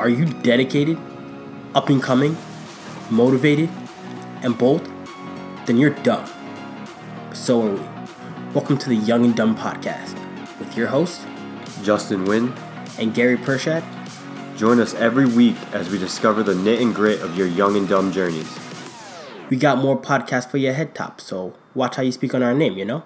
Are you dedicated, up and coming, motivated, and bold? Then you're dumb. So are we. Welcome to the Young and Dumb podcast with your host Justin Wynn. and Gary Pershad. Join us every week as we discover the knit and grit of your young and dumb journeys. We got more podcasts for your head top, so watch how you speak on our name, you know?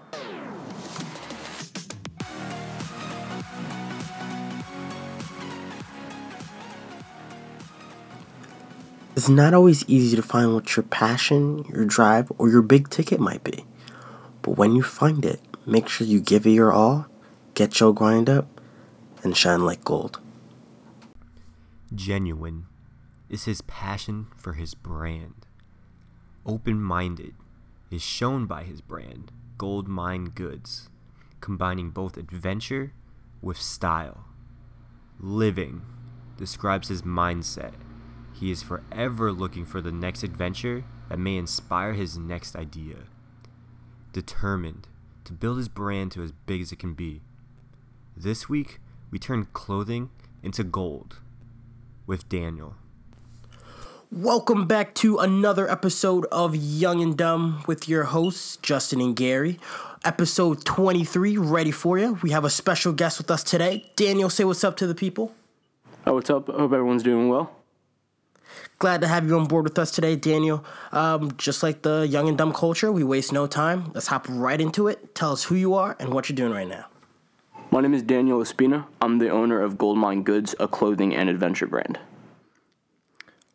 It's not always easy to find what your passion, your drive, or your big ticket might be. But when you find it, make sure you give it your all, get your grind up, and shine like gold. Genuine is his passion for his brand. Open minded is shown by his brand, Gold Mind Goods, combining both adventure with style. Living describes his mindset. He is forever looking for the next adventure that may inspire his next idea. Determined to build his brand to as big as it can be. This week, we turn clothing into gold with Daniel. Welcome back to another episode of Young and Dumb with your hosts, Justin and Gary. Episode 23, ready for you. We have a special guest with us today. Daniel, say what's up to the people. Oh, what's up? I hope everyone's doing well. Glad to have you on board with us today, Daniel. Um, just like the Young and Dumb culture, we waste no time. Let's hop right into it. Tell us who you are and what you're doing right now. My name is Daniel Ospina. I'm the owner of Goldmind Goods, a clothing and adventure brand.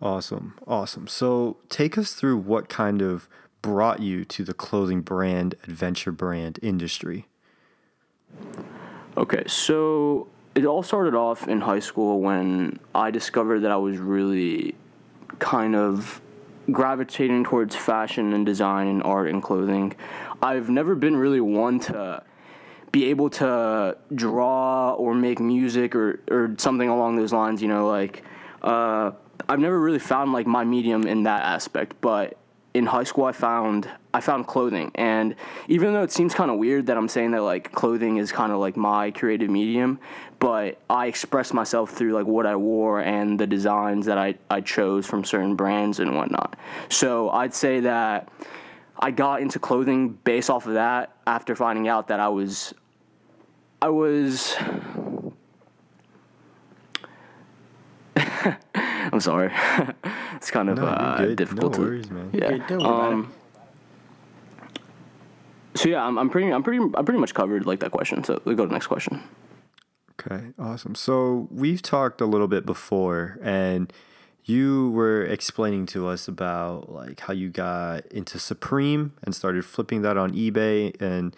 Awesome. Awesome. So take us through what kind of brought you to the clothing brand, adventure brand industry. Okay, so it all started off in high school when I discovered that I was really kind of gravitating towards fashion and design and art and clothing. I've never been really one to be able to draw or make music or, or something along those lines, you know, like uh, I've never really found like my medium in that aspect, but in high school I found I found clothing and even though it seems kind of weird that I'm saying that like clothing is kind of like my creative medium, but I express myself through like what I wore and the designs that I, I chose from certain brands and whatnot. So I'd say that I got into clothing based off of that after finding out that I was I was I'm sorry. it's kind of No, uh, difficult No to worries, man. Yeah. Good, don't worry about Um, so yeah, I'm, I'm pretty I'm pretty I'm pretty much covered like that question. So we go to the next question. Okay, awesome. So we've talked a little bit before, and you were explaining to us about like how you got into Supreme and started flipping that on eBay and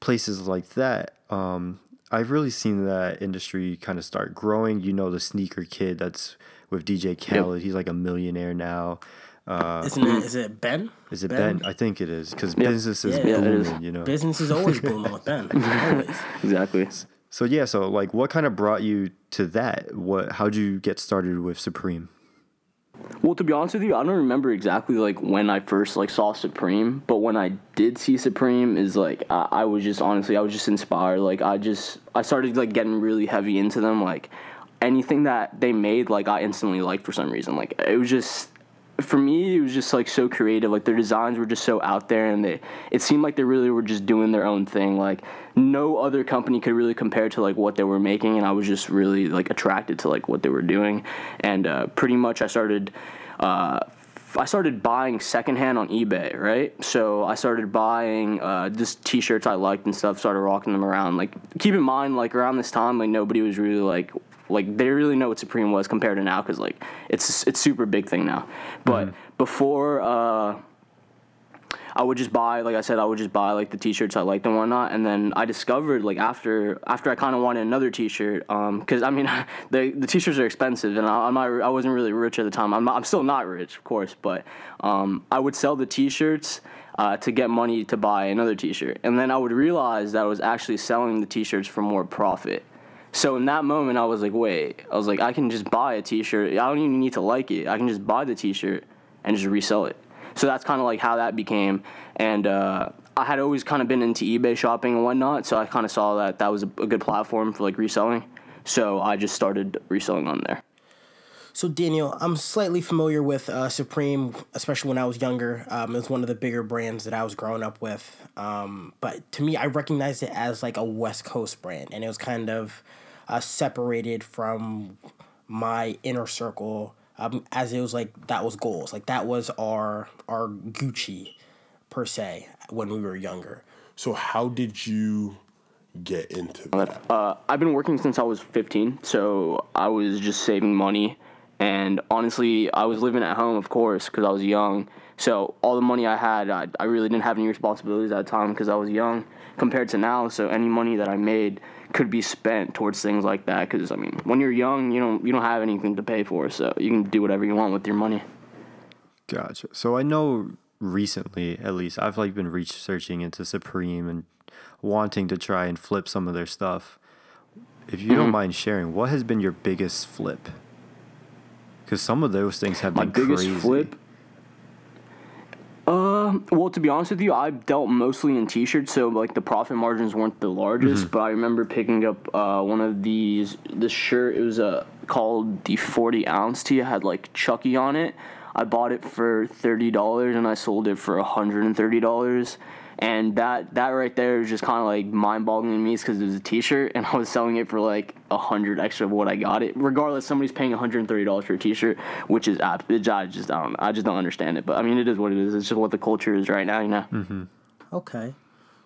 places like that. Um, I've really seen that industry kind of start growing. You know, the sneaker kid that's with DJ Khaled. He's like a millionaire now. Uh, Isn't it, is it Ben? is it Ben? I think it is because Yeah. business is Yeah, yeah, booming. is. You know. Business is always booming with Ben. Always. Exactly. So yeah, so like, what kind of brought you to that? What? How'd you get started with Supreme? Well, to be honest with you, I don't remember exactly like when I first like saw Supreme, but when I did see Supreme, is like I, I was just honestly I was just inspired. Like I just I started like getting really heavy into them. Like anything that they made, like I instantly liked for some reason. Like it was just for me, it was just like so creative. Like their designs were just so out there, and they it seemed like they really were just doing their own thing. Like no other company could really compare to like what they were making, and I was just really like attracted to like what they were doing, and uh, pretty much I started. Uh, I started buying secondhand on eBay, right? So I started buying uh, just T-shirts I liked and stuff. Started rocking them around. Like keep in mind, like around this time, like nobody was really like like they really know what Supreme was compared to now, because like it's it's super big thing now. But before. Uh, I would just buy, like I said, I would just buy like the t-shirts I liked and whatnot. And then I discovered, like after after I kind of wanted another t-shirt, because I mean, the the t-shirts are expensive, and I, I'm not, I wasn't really rich at the time. I'm not, I'm still not rich, of course, but um, I would sell the t-shirts uh, to get money to buy another t-shirt, and then I would realize that I was actually selling the t-shirts for more profit. So in that moment, I was like, wait, I was like, I can just buy a t-shirt. I don't even need to like it. I can just buy the t-shirt and just resell it. So that's kind of like how that became. And uh, I had always kind of been into eBay shopping and whatnot. So I kind of saw that that was a, a good platform for like reselling. So I just started reselling on there. So Daniel, I'm slightly familiar with uh, Supreme, especially when I was younger. Um, it was one of the bigger brands that I was growing up with. Um, but to me, I recognized it as like a West Coast brand, and it was kind of uh, separated from my inner circle, um, as it was like that was goals, like that was our our Gucci, per se, when we were younger. So how did you get into that? Uh, I've been working since I was 15, so I was just saving money. And honestly, I was living at home, of course, because I was young. So all the money I had, I, I really didn't have any responsibilities at the time because I was young compared to now. So any money that I made could be spent towards things like that. Because I mean, when you're young, you don't you don't have anything to pay for, so you can do whatever you want with your money. Gotcha. So I know recently, at least, I've like been researching into Supreme and wanting to try and flip some of their stuff. If you Mm-hmm. don't mind sharing, what has been your biggest flip? Because some of those things have My been biggest crazy. flip. Uh, well, to be honest with you, I dealt mostly in T-shirts, so like the profit margins weren't the largest. But I remember picking up uh, one of these. This shirt, it was uh, called the Forty Ounce Tee. It had like Chucky on it. I bought it for thirty dollars, and I sold it for hundred and thirty dollars. And that that right there is just kind of like mind-boggling to me, because it was a T-shirt, and I was selling it for like a hundred extra of what I got it. Regardless, somebody's paying one hundred and thirty dollars for a T-shirt, which is. I just I don't I just don't understand it. But I mean, it is what it is. It's just what the culture is right now, you know. Mm-hmm. Okay.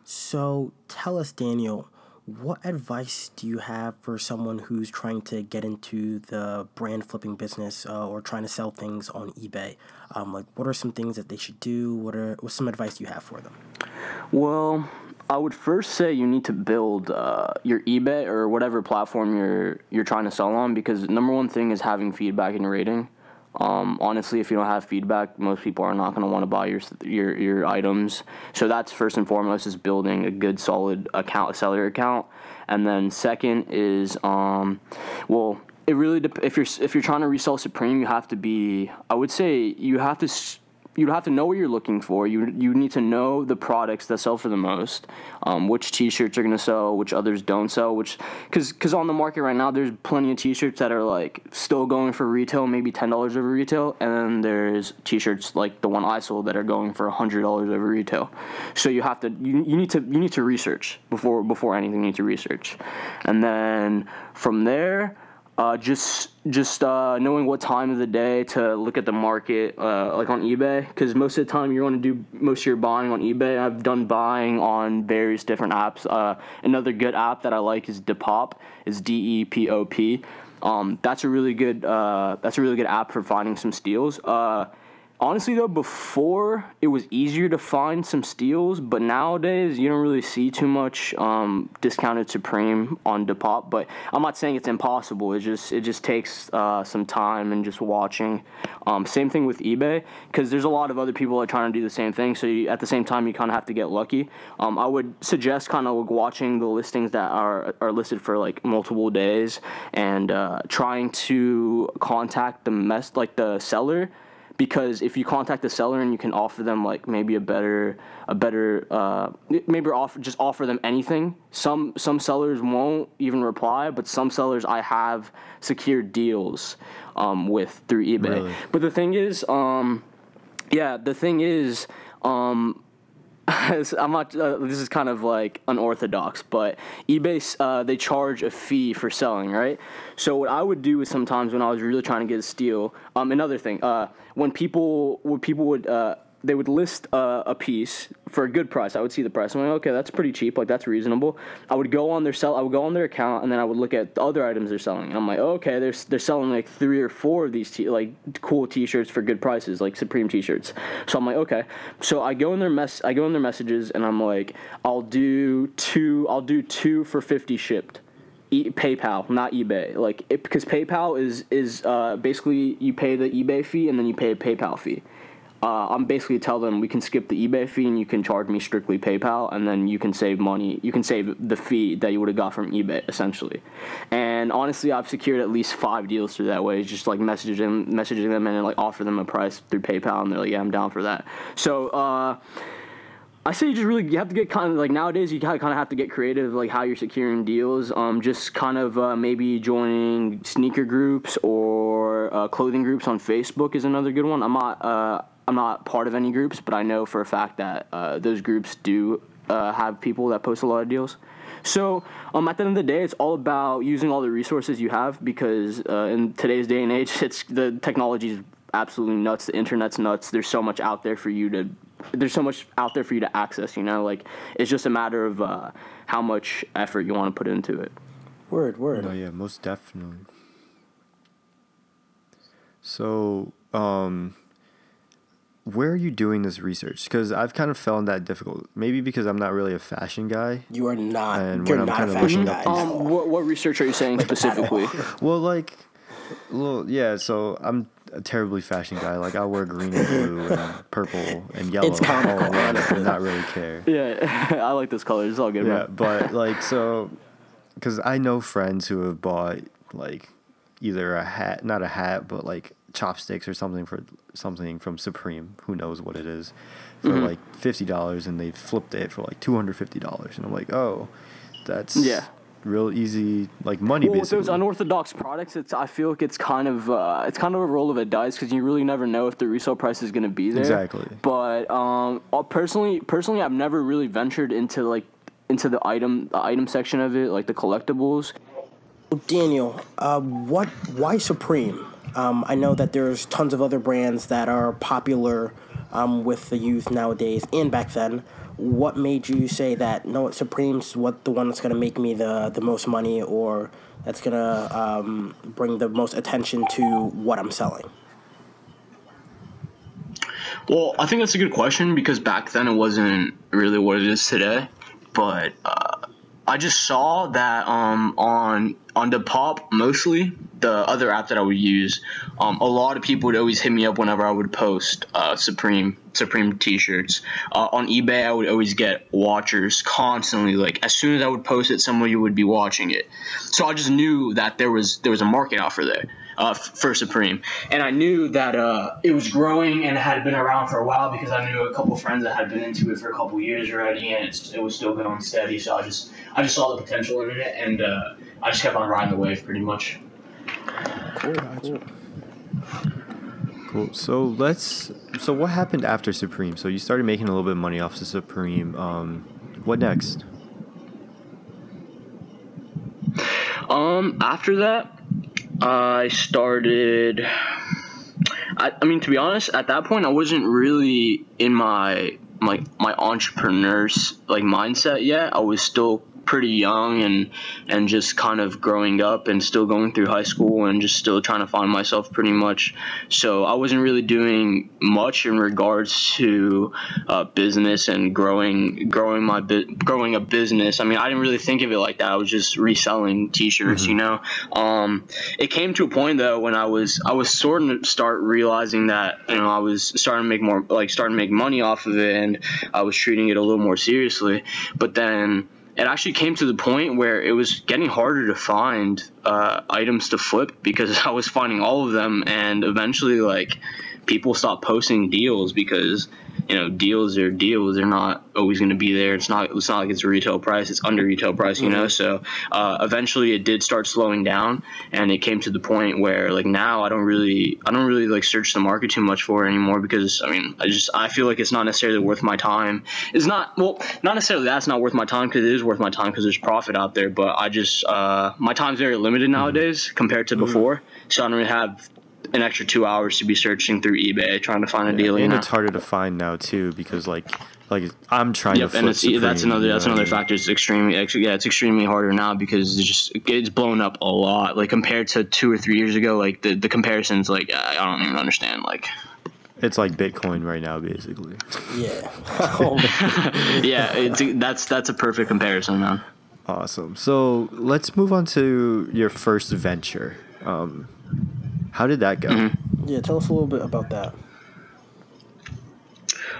So tell us, Daniel, what advice do you have for someone who's trying to get into the brand flipping business uh, or trying to sell things on eBay? Um, like, what are some things that they should do? What are what's some advice you have for them? Well, I would first say you need to build uh, your eBay or whatever platform you're you're trying to sell on because number one thing is having feedback and rating. Um, honestly, if you don't have feedback, most people are not going to want to buy your your your items. So that's first and foremost is building a good solid account, seller account, and then second is um, well, it really dep- if you're if you're trying to resell Supreme, you have to be. I would say you have to. You have to know what you're looking for. You you need to know the products that sell for the most, um, which T-shirts are gonna sell, which others don't sell. Which because because on the market right now, there's plenty of T-shirts that are like still going for retail, maybe ten dollars over retail, and then there's T-shirts like the one I sold that are going for hundred dollars over retail. So you have to you, you need to you need to research before before anything. You need to research, and then from there. Uh, just just uh, knowing what time of the day to look at the market, uh, like on eBay, because most of the time you're going to do most of your buying on eBay. I've done buying on various different apps. Uh, another good app that I like is Depop. Is D E P O P. Um, that's a really good uh, that's a really good app for finding some steals. Honestly though before it was easier to find some steals but nowadays you don't really see too much um, discounted supreme on depop but i'm not saying it's impossible. It just it just takes uh, some time and just watching. Um, same thing with ebay because there's a lot of other people that are trying to do the same thing so you, at the same time you kind of have to get lucky. Um, i would suggest kind of like watching the listings that are are listed for like multiple days and uh, trying to contact the mess like the seller because if you contact the seller and you can offer them like maybe a better a better uh, maybe offer just offer them anything some some sellers won't even reply but some sellers i have secured deals um, with through ebay Really? but the thing is um, yeah the thing is um, I'm not. Uh, this is kind of like unorthodox, but eBay uh, they charge a fee for selling, right? So what I would do is sometimes when I was really trying to get a steal. Um, another thing, uh, when people when people would uh, they would list uh, a piece for a good price. I would see the price. I'm like, okay, that's pretty cheap. Like that's reasonable. I would go on their sell. I would go on their account, and then I would look at the other items they're selling. I'm like, okay, they're they're selling like three or four of these t- like cool T-shirts for good prices, like Supreme T-shirts. So I'm like, okay. So I go in their mess. I go in their messages, and I'm like, I'll do two. I'll do two for fifty shipped. E- PayPal, not eBay. Like because PayPal is is uh, basically you pay the eBay fee and then you pay a PayPal fee. Uh, I'm basically tell them we can skip the eBay fee and you can charge me strictly PayPal and then you can save money. You can save the fee that you would have got from eBay essentially. And honestly, I've secured at least five deals through that way. Just like messaging messaging them and like offer them a price through PayPal and they're like, yeah, I'm down for that. So. Uh, I say you just really you have to get kind of like nowadays you kind of have to get creative like how you're securing deals. Um, just kind of uh, maybe joining sneaker groups or uh, clothing groups on Facebook is another good one. I'm not uh, I'm not part of any groups, but I know for a fact that uh, those groups do uh, have people that post a lot of deals. So um, at the end of the day, it's all about using all the resources you have because uh, in today's day and age, it's the technology is absolutely nuts. The internet's nuts. There's so much out there for you to there's so much out there for you to access. You know, like it's just a matter of uh, how much effort you want to put into it. Word, word. Oh yeah, most definitely. So, um, where are you doing this research? Because I've kind of found that difficult. Maybe because I'm not really a fashion guy. You are not. And you're when I'm not a kinda fashion guy. up Um, what, what research are you saying specifically? Well, like, well, yeah. So I'm a terribly fashion guy. Like I wear green and blue and purple and yellow. It's comical. All around and not really care. yeah, I like this color. It's all good, Yeah, man. but like so, because I know friends who have bought like either a hat, not a hat, but like chopsticks or something for something from Supreme. Who knows what it is for Mm-hmm. like fifty dollars, and they flipped it for like two hundred fifty dollars, and I'm like, oh, that's Yeah. real easy like money Well, with basically. those unorthodox products, it's I feel like it's kind of uh, it's kind of a roll of a dice because you really never know if the resale price is going to be there. Exactly. But um, uh, personally, personally, I've never really ventured into like into the item the item section of it, like the collectibles. Daniel, uh, what? Why Supreme? Um, I know that there's tons of other brands that are popular um, with the youth nowadays and back then. What made you say that no, Supreme's what the one that's gonna make me the the most money or that's gonna um, bring the most attention to what I'm selling? Well, I think that's a good question because back then it wasn't really what it is today. But uh, I just saw that um, on on Depop mostly the other app that I would use. Um, a lot of people would always hit me up whenever I would post uh, Supreme Supreme T-shirts uh, on eBay. I would always get watchers constantly. Like as soon as I would post it, somebody would be watching it. So I just knew that there was there was a market out for there uh, for Supreme, and I knew that uh, it was growing and had been around for a while because I knew a couple friends that had been into it for a couple years already, and it's, it was still going steady. So I just I just saw the potential in it, and uh, I just kept on riding the wave pretty much. Cool. So let's. So what happened after Supreme? So you started making a little bit of money off the Supreme. Um, what next? Um, after that, I started. I, I mean, to be honest, at that point, I wasn't really in my my my entrepreneur's like mindset yet. I was still pretty young and and just kind of growing up and still going through high school and just still trying to find myself pretty much. So I wasn't really doing much in regards to uh, business and growing growing my bu- growing a business. I mean, I didn't really think of it like that. I was just reselling T-shirts, you know. Um, it came to a point though when I was I was sort of start realizing that you know I was starting to make more like starting to make money off of it and I was treating it a little more seriously. But then it actually came to the point where it was getting harder to find uh, items to flip because I was finding all of them, and eventually, like, people stopped posting deals because you know deals are deals. They're not always going to be there. It's not. It's not like it's a retail price. It's under retail price. You know. So uh, eventually, it did start slowing down, and it came to the point where like now I don't really I don't really like search the market too much for it anymore because I mean I just I feel like it's not necessarily worth my time. It's not well not necessarily that's not worth my time because it is worth my time because there's profit out there. But I just uh, my time's very limited nowadays compared to before, so I don't really have an extra two hours to be searching through eBay trying to find a deal. You and know. it's harder to find now too because like like I'm trying Yep, to flip and it's, Supreme, that's another that's know I another mean? factor. It's extremely actually, yeah, it's extremely harder now because it's just it's blown up a lot. Like compared to two or three years ago, like the the comparisons, like I I don't even understand. Like It's like Bitcoin right now, basically. Yeah. Oh, yeah, it's that's that's a perfect comparison, man. Awesome. So let's move on to your first venture. Um, how did that go? Mm-hmm. yeah. Tell us a little bit about that.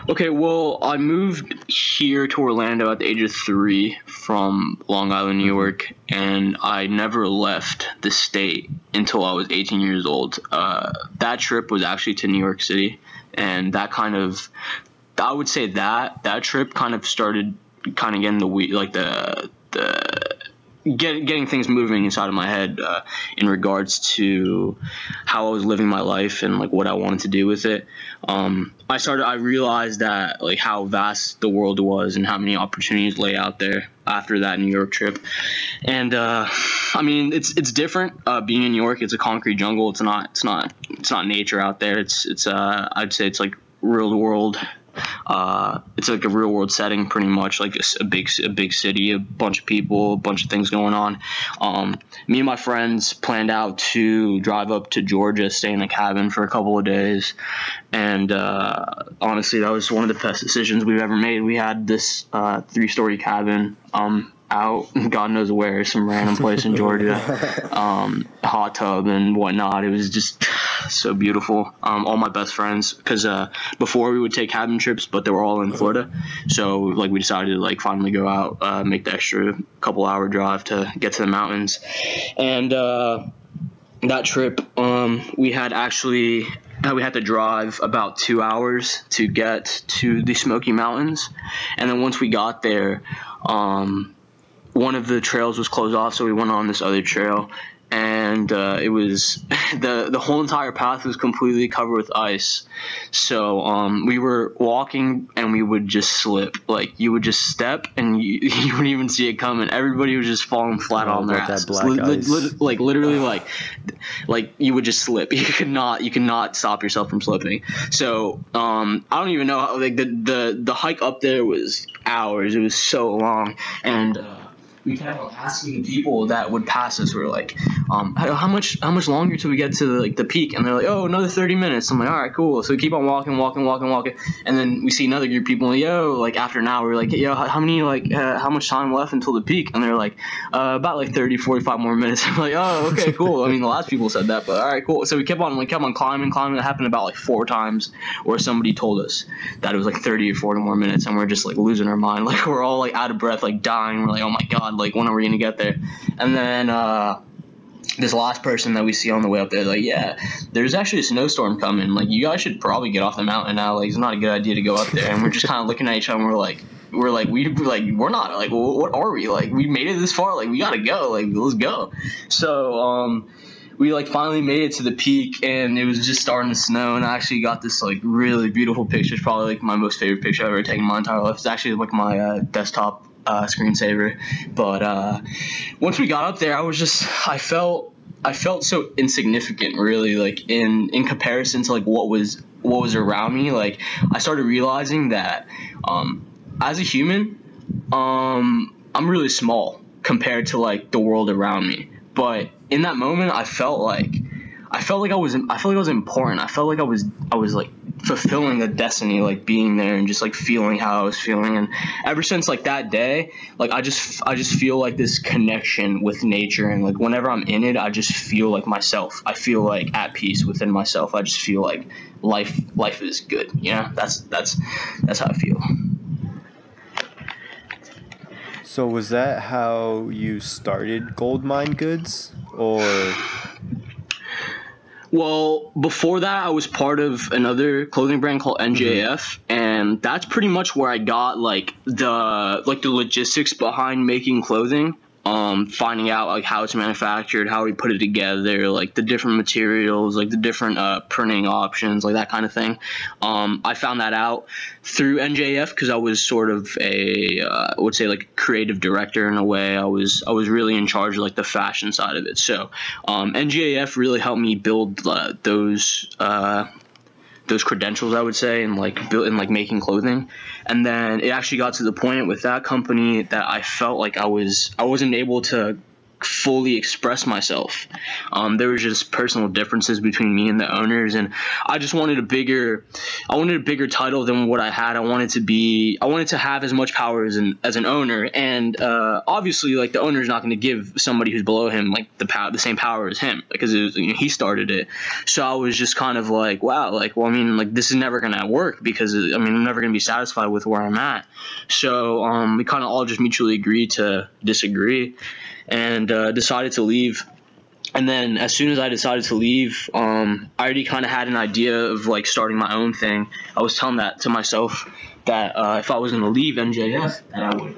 Okay, well, I moved here to Orlando at the age of three from Long Island, New York, and I never left the state until I was 18 years old. Uh, that trip was actually to New York City, and that kind of, I would say that that trip kind of started kind of getting the we like the the get, getting things moving inside of my head uh, in regards to how I was living my life and like what I wanted to do with it. Um, I started. I realized that like how vast the world was and how many opportunities lay out there after that New York trip. And uh, I mean, it's it's different uh, being in New York. It's a concrete jungle. It's not. It's not. It's not nature out there. It's it's. Uh, I'd say it's like real world uh, it's like a real world setting, pretty much like a, a, big a big city, a bunch of people, a bunch of things going on. Um, me and my friends planned out to drive up to Georgia, stay in a cabin for a couple of days, and uh, honestly, that was one of the best decisions we've ever made. We had this uh, three story cabin. Um, out God knows where, some random place in Georgia, um, hot tub and whatnot. It was just so beautiful. Um, all my best friends, because uh, before we would take cabin trips, but they were all in Florida, so like we decided to like finally go out, uh, make the extra couple hour drive to get to the mountains, and uh, that trip um, we had actually uh, we had to drive about two hours to get to the Smoky Mountains, and then once we got there, um, one of the trails was closed off, so we went on this other trail, and uh, it was the the whole entire path was completely covered with ice. So um, we were walking and we would just slip. Like you would just step and you, you wouldn't even see it coming. Everybody was just falling flat Oh, on their ass. black Li- li- li- like literally like like you would just slip. You could not you could not stop yourself from slipping. So um, I don't even know how like the the the hike up there was hours. It was so long and. Uh, we kept on asking people that would pass us. We were like, um, how, much how much longer till we get to the, like the peak? And they're like, oh, another thirty minutes. I'm like, all right, cool. So we keep on walking, walking, walking, walking, and then we see another group of people. Like, yo, like after an hour, we're like, yo, how, how many like uh, how much time left until the peak? And they're like, uh, about like 30, 45 more minutes. I'm like, oh, okay, cool. I mean, the last people said that, but all right, cool. So we kept on we kept on climbing, climbing. It happened about like four times, where somebody told us that it was like thirty or forty more minutes, and we're just like losing our mind. Like we're all like out of breath, like dying. We're like, oh my god, like when are we gonna get there? And then uh, this last person that we see on the way up there, like, yeah, there's actually a snowstorm coming. Like, you guys should probably get off the mountain now. Like, it's not a good idea to go up there. And we're just kind of looking at each other and we're like, we're like, we like, we're not like, what are we? Like, we made it this far. Like, we gotta go. Like, let's go. So, um, we like finally made it to the peak and it was just starting to snow and I actually got this like really beautiful picture. It's probably like my most favorite picture I've ever taken in my entire life. It's actually like my uh, desktop uh, screensaver. But uh, once we got up there, I was just I felt I felt so insignificant, really, like in in comparison to like what was what was around me. Like I started realizing that um, as a human, um, I'm really small compared to like the world around me. But in that moment, I felt like I felt like I was I felt like I was important. I felt like I was I was like fulfilling a destiny, like being there and just like feeling how I was feeling. And ever since like that day, like I just I just feel like this connection with nature. And like whenever I'm in it, I just feel like myself. I feel like at peace within myself. I just feel like life life is good. You know, that's that's that's how I feel. So was that how you started Gold Mind Goods, or Well, before that, I was part of another clothing brand called mm-hmm. NJF, and that's pretty much where I got like the like the logistics behind making clothing. Um, finding out like how it's manufactured, how we put it together, like the different materials, like the different uh, printing options, like that kind of thing. Um, I found that out through NJF because I was sort of a uh, I would say like creative director in a way. I was I was really in charge of like the fashion side of it. So um, NJF really helped me build uh, those uh, those credentials, I would say, and like built in like making clothing. And then it actually got to the point with that company that I felt like I was I wasn't able to fully express myself. Um, there was just personal differences between me and the owners, and I just wanted a bigger, I wanted a bigger title than what I had. I wanted to be, I wanted to have as much power as an as an owner, and uh, obviously, like the owner's not going to give somebody who's below him like the power, the same power as him, because was, you know, he started it. So I was just kind of like, wow, like, well, I mean, like this is never going to work because I mean, I'm never going to be satisfied with where I'm at. So um, we kind of all just mutually agreed to disagree and uh, decided to leave. And then as soon as I decided to leave, um, I already kind of had an idea of like starting my own thing. I was telling that to myself that uh, if I was going to leave NJF, that I would,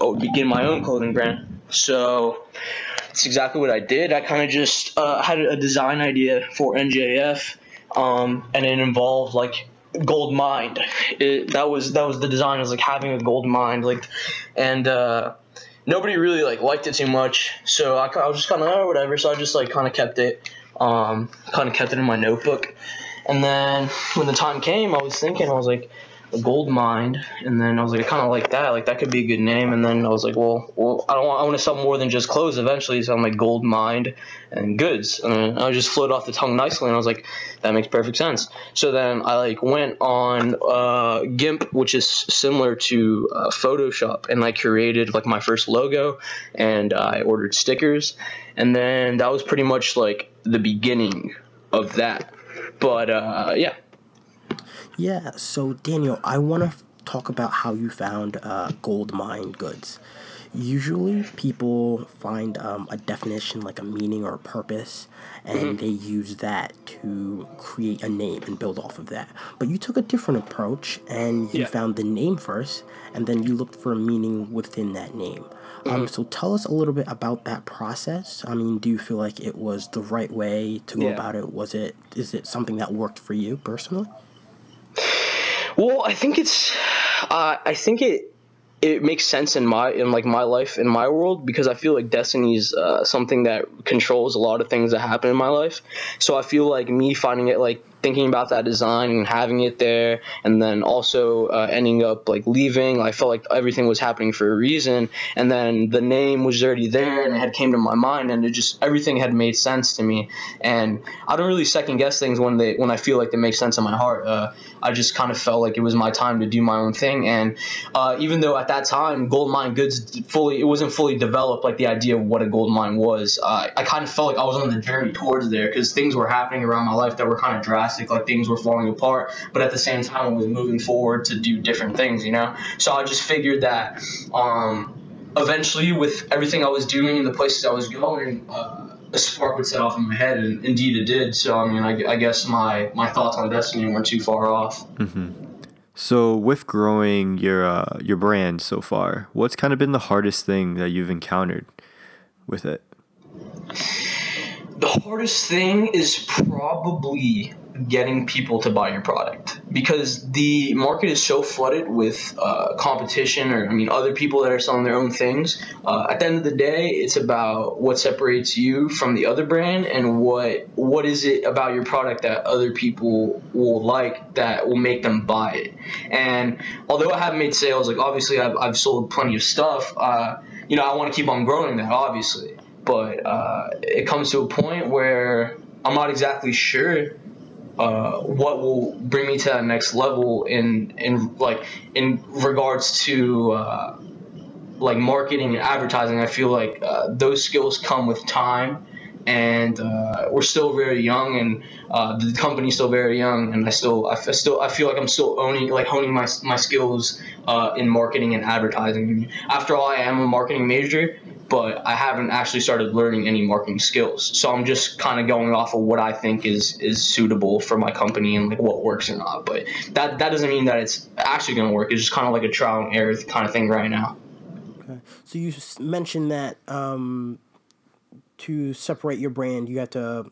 would begin my own clothing brand. So it's exactly what I did. I kind of just uh, had a design idea for NJF, um, and it involved like gold mined. It, that was that was the design. It Was like having a gold mine, like, and uh, nobody really like liked it too much. So I, I was just kind of oh whatever. So I just like kind of kept it, um, kind of kept it in my notebook. And then when the time came, I was thinking, I was like, gold mine, and then I was like, I kind of like that. Like that could be a good name. And then I was like, well, well, I don't want. I want to sell more than just clothes eventually. So I'm like gold mined and goods, and I just floated off the tongue nicely. And I was like, that makes perfect sense. So then I like went on uh, GIMP, which is similar to uh, Photoshop, and I created like my first logo, and I ordered stickers, and then that was pretty much like the beginning of that. But uh, yeah, Yeah, so Daniel, I want to f- talk about how you found uh, gold mind goods. Usually, people find um, a definition, like a meaning or a purpose, and they use that to create a name and build off of that. But you took a different approach, and you Yeah. found the name first, and then you looked for a meaning within that name. Um, so tell us a little bit about that process. I mean, do you feel like it was the right way to go Yeah. about it? Was it is it something that worked for you personally? Well, I think it's, uh, I think it it makes sense in my in like my life in my world because I feel like destiny is uh, something that controls a lot of things that happen in my life. So I feel like me finding it like thinking about that design and having it there and then also uh, ending up like leaving i felt like everything was happening for a reason and then the name was already there and it had came to my mind and it just everything had made sense to me. And i don't really second guess things when they when i feel like they make sense in my heart. Uh, i just kind of felt like it was my time to do my own thing and uh, even though at that time gold mind goods fully it wasn't fully developed like the idea of what a gold mine was uh, i kind of felt like i was on the journey towards there because things were happening around my life that were kind of drastic like things were falling apart but at the same time i was moving forward to do different things you know? So i just figured that um, eventually with everything i was doing and the places i was going uh, a spark would set off in my head and indeed it did. So i mean i, I guess my, my thoughts on destiny weren't too far off. So, with growing your uh, your brand so far, what's kind of been the hardest thing that you've encountered with it? The hardest thing is probably getting people to buy your product because the market is so flooded with uh, competition or i mean other people that are selling their own things. Uh, at the end of the day it's about what separates you from the other brand and what what is it about your product that other people will like that will make them buy it. And although i haven't made sales like obviously i've, I've sold plenty of stuff uh, you know i want to keep on growing that obviously but uh, it comes to a point where I'm not exactly sure uh, what will bring me to that next level in in like in regards to uh, like marketing and advertising. I feel like uh, those skills come with time. And uh, we're still very young, and uh, the company's still very young, and I still, I still, I feel like I'm still owning, like honing my my skills in marketing and advertising. After all, I am a marketing major, but I haven't actually started learning any marketing skills. So I'm just kind of going off of what I think is is suitable for my company and like what works or not. But that that doesn't mean that it's actually going to work. It's just kind of like a trial and error kind of thing right now. Okay. So you mentioned that um, to separate your brand, you have to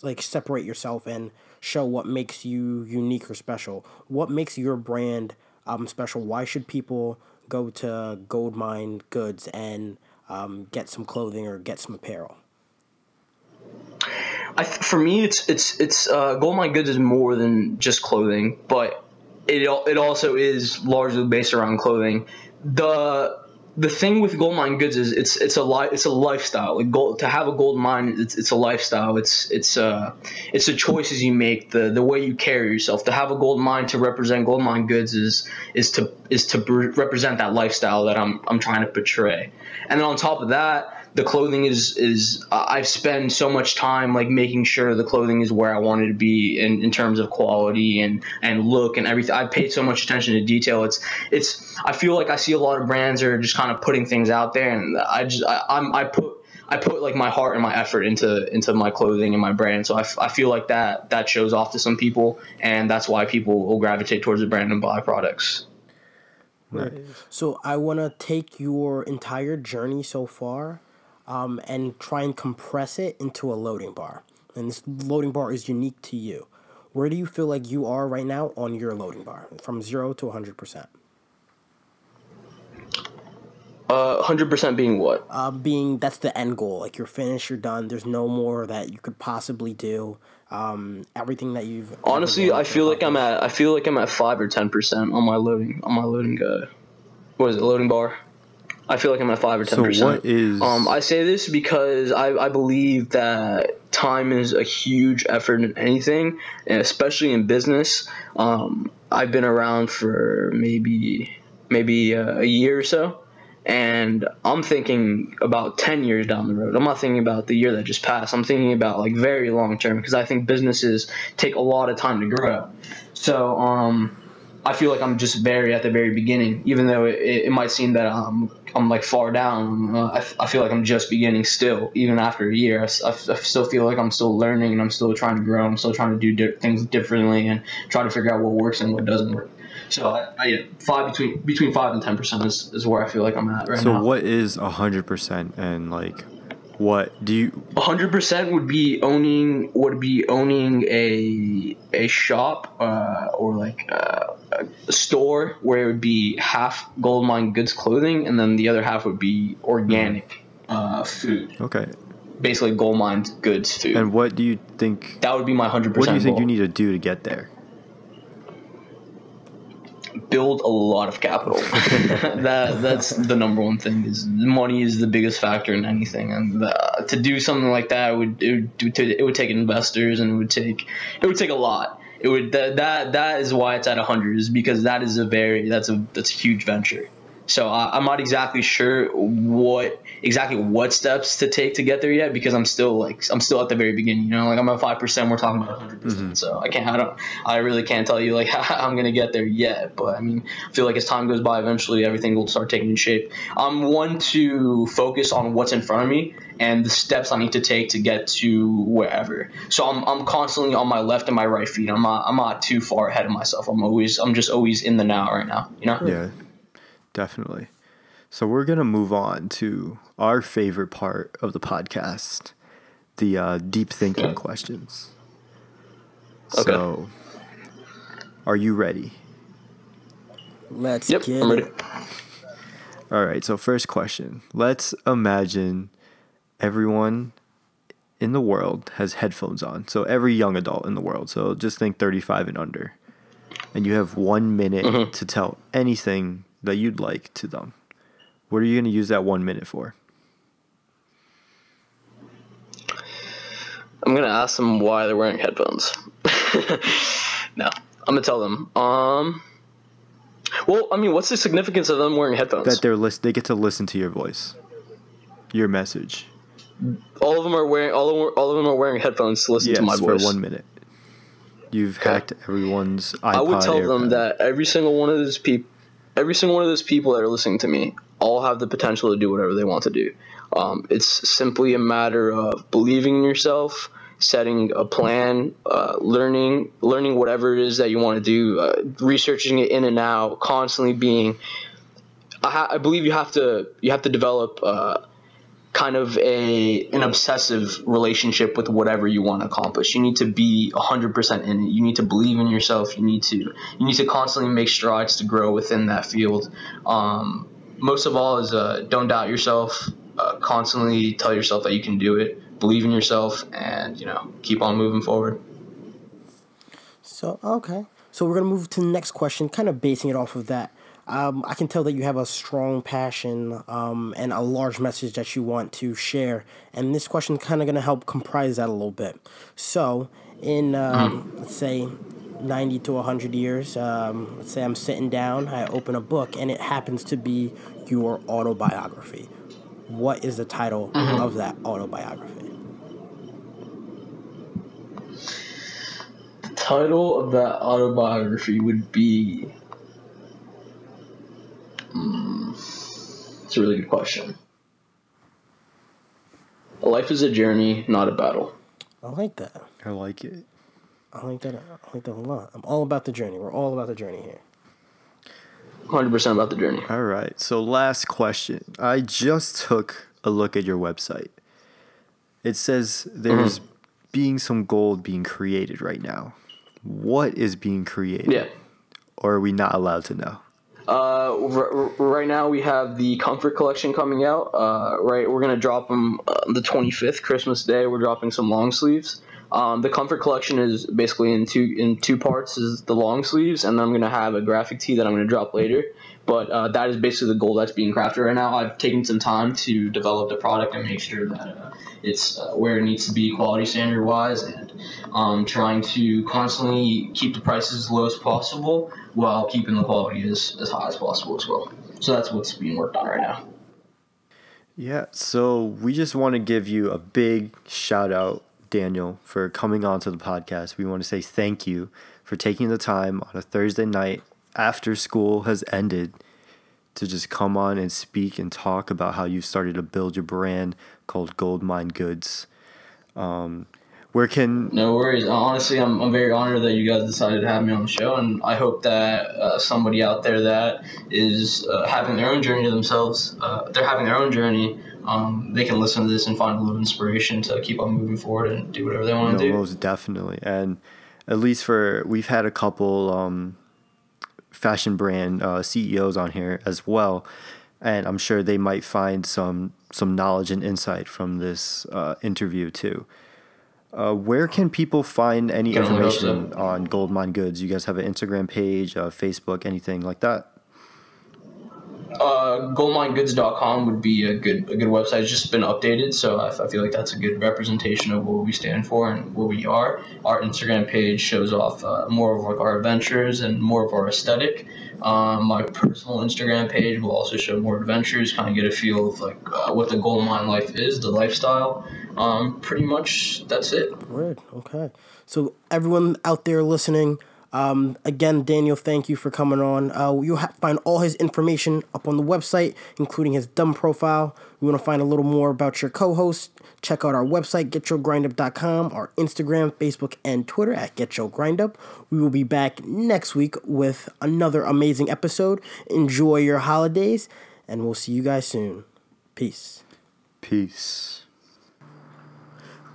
like separate yourself and show what makes you unique or special. What makes your brand um, special? Why should people go to Goldmind Goods and um, get some clothing or get some apparel? I for me, it's it's it's uh, Gold Mind Goods is more than just clothing, but it it also is largely based around clothing. The the thing with gold mind goods is it's it's a li- it's a lifestyle. Like gold to have a gold mine, it's, it's a lifestyle. It's it's uh it's the choices you make, the the way you carry yourself. To have a gold mine to represent gold mind goods is is to is to represent that lifestyle that I'm I'm trying to portray. And then on top of that, the clothing is is uh, I've spent so much time like making sure the clothing is where I wanted to be in, in terms of quality and and look and everything. I paid so much attention to detail. It's it's I feel like I see a lot of brands are just kind of putting things out there, and I just I, I'm I put. I put like my heart and my effort into into my clothing and my brand, so I, f- I feel like that that shows off to some people, and that's why people will gravitate towards the brand and buy products. Word. So I want to take your entire journey so far, um, and try and compress it into a loading bar. And this loading bar is unique to you. Where do you feel like you are right now on your loading bar, from zero to hundred percent? Uh, hundred percent being what? Uh, being that's the end goal. Like you're finished, you're done. There's no more that you could possibly do. Um, everything that you've Honestly, I feel like I'm at I feel like I'm at five or ten percent on my loading on my loading uh, what is it loading bar? I feel like I'm at five or ten So percent. what is Um, I say this because I, I believe that time is a huge effort in anything, and especially in business. Um, I've been around for maybe maybe uh, a year or so, and I'm thinking about ten years down the road. I'm not thinking about the year that just passed. I'm thinking about like very long term because I think businesses take a lot of time to grow. So um, I feel like I'm just very at the very beginning, even though it, it, might seem that I'm I'm like far down. Uh, I, f- I feel like I'm just beginning still, even after a year. I still feel like I'm still learning and I'm still trying to grow. I'm still trying to do di- things differently and try to figure out what works and what doesn't work. So I, I five between between five and ten percent is, is where I feel like I'm at right so now. So what is a hundred percent and like what do you hundred percent would be owning would be owning a a shop uh, or like uh, a store where it would be half gold mind goods clothing and then the other half would be organic uh, food. Okay. Basically gold mind goods food. And what do you think that would be my 100% what do you think you need to do to get there build a lot of capital. that that's the number one thing. Is money is the biggest factor in anything, and uh, to do something like that it would it would, it would take investors, and it would take it would take a lot. It would that that, that is why it's at hundred is because that is a very that's a that's a huge venture. So I, I'm not exactly sure what exactly what steps to take to get there yet because I'm still like I'm still at the very beginning. You know, like I'm at five percent. We're talking about 100 percent. Mm-hmm. So I can't I don't I really can't tell you like how I'm gonna get there yet. But I mean, I feel like as time goes by, eventually everything will start taking shape. I'm one to focus on what's in front of me and the steps I need to take to get to wherever. So I'm, I'm constantly on my left and my right feet. I'm not I'm not too far ahead of myself. I'm always I'm just always in the now right now. You know. yeah definitely so we're gonna move on to our favorite part of the podcast the uh, deep thinking questions Okay. so are you ready Let's Yep. get I'm ready. it. All right, so first question. Let's imagine everyone in the world has headphones on. So every young adult in the world. So just think 35 and under. And you have one minute to tell anything that you'd like to them. What are you going to use that one minute for? I'm gonna ask them why they're wearing headphones. no, I'm gonna tell them. Um, well, I mean, what's the significance of them wearing headphones? That they're list- they get to listen to your voice, your message. all of them are wearing all of them, all of them are wearing headphones to listen Yes, to my voice for one minute. You've hacked everyone's iPod. I would tell them that every single one of those people, every single one of those people that are listening to me, all have the potential to do whatever they want to do. Um, it's simply a matter of believing in yourself, setting a plan, uh, learning, learning whatever it is that you want to do, uh, researching it in and out, constantly being. I, ha- I believe you have to you have to develop. Uh, kind of a an obsessive relationship with whatever you want to accomplish. You need to be 100% in it. You need to believe in yourself. You need to you need to constantly make strides to grow within that field. Um, most of all is uh, don't doubt yourself. Uh, constantly tell yourself that you can do it. Believe in yourself, and you know keep on moving forward. So okay, so we're gonna move to the next question, kind of basing it off of that. Um, I can tell that you have a strong passion um, and a large message that you want to share, and this question is kind of gonna help comprise that a little bit. So, in um, let's say ninety to hundred years, um, let's say I'm sitting down, I open a book, and it happens to be your autobiography. What is the title of that autobiography? The title of that autobiography would be. Hmm, it's a really good question. Life is a journey, not a battle. I like that. I like it. I like that. I like that a lot. I'm all about the journey. We're all about the journey here. 100% about the journey. All right. So last question. I just took a look at your website. It says there's Mm-hmm. being some gold being created right now. What is being created? Yeah. Or are we not allowed to know? Uh, r- right now we have the Comfort collection coming out. Uh, right, we're gonna drop them uh, the 25th, Christmas Day. We're dropping some long sleeves. Um, the Comfort collection is basically in two in two parts. Is the long sleeves, and then I'm gonna have a graphic tee that I'm gonna drop later. But uh, that is basically the goal that's being crafted right now. I've taken some time to develop the product and make sure that uh, it's uh, where it needs to be quality standard wise, and um, trying to constantly keep the prices as low as possible while keeping the quality as, as high as possible as well. So that's what's being worked on right now. Yeah, so we just want to give you a big shout out, Daniel, for coming on to the podcast. We want to say thank you for taking the time on a Thursday night after school has ended to just come on and speak and talk about how you started to build your brand called Gold Mind Goods. Um, where can No worries. Honestly, I'm, I'm very honored that you guys decided to have me on the show, and I hope that uh, somebody out there that is uh, having their own journey to themselves, uh, they're having their own journey. Um, they can listen to this and find a little inspiration to keep on moving forward and do whatever they want No, to do. most definitely. And at least for we've had a couple um, fashion brand uh, CEOs on here as well, and I'm sure they might find some some knowledge and insight from this uh, interview too. Uh, where can people find any Can only hope information on Gold Mind Goods? You guys have an Instagram page, uh, Facebook, anything like that? Uh, goldmindgoods.com would be a good a good website. It's just been updated, so I, I feel like that's a good representation of what we stand for and what we are. Our Instagram page shows off uh, more of like our adventures and more of our aesthetic. Um, my personal Instagram page will also show more adventures, kind of get a feel of like uh, what the gold mine life is, the lifestyle. Um, pretty much that's it. Word. Okay. So everyone out there listening, um, again, Daniel, thank you for coming on. Uh, you'll ha- find all his information up on the website, including his dumb profile. You want to find a little more about your co-host? Check out our website, getyourgrindup.com, our Instagram, Facebook, and Twitter at getyourgrindup. We will be back next week with another amazing episode. Enjoy your holidays, and we'll see you guys soon. Peace. Peace.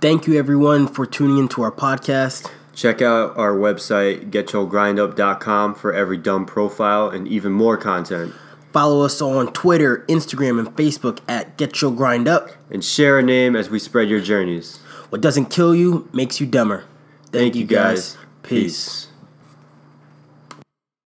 Thank you, everyone, for tuning into our podcast. Check out our website, getyourgrindup.com, for every dumb profile and even more content. Follow us on Twitter, Instagram, and Facebook at Get Your Grind Up. And share a name as we spread your journeys. What doesn't kill you makes you dumber. Thank, you guys. Peace.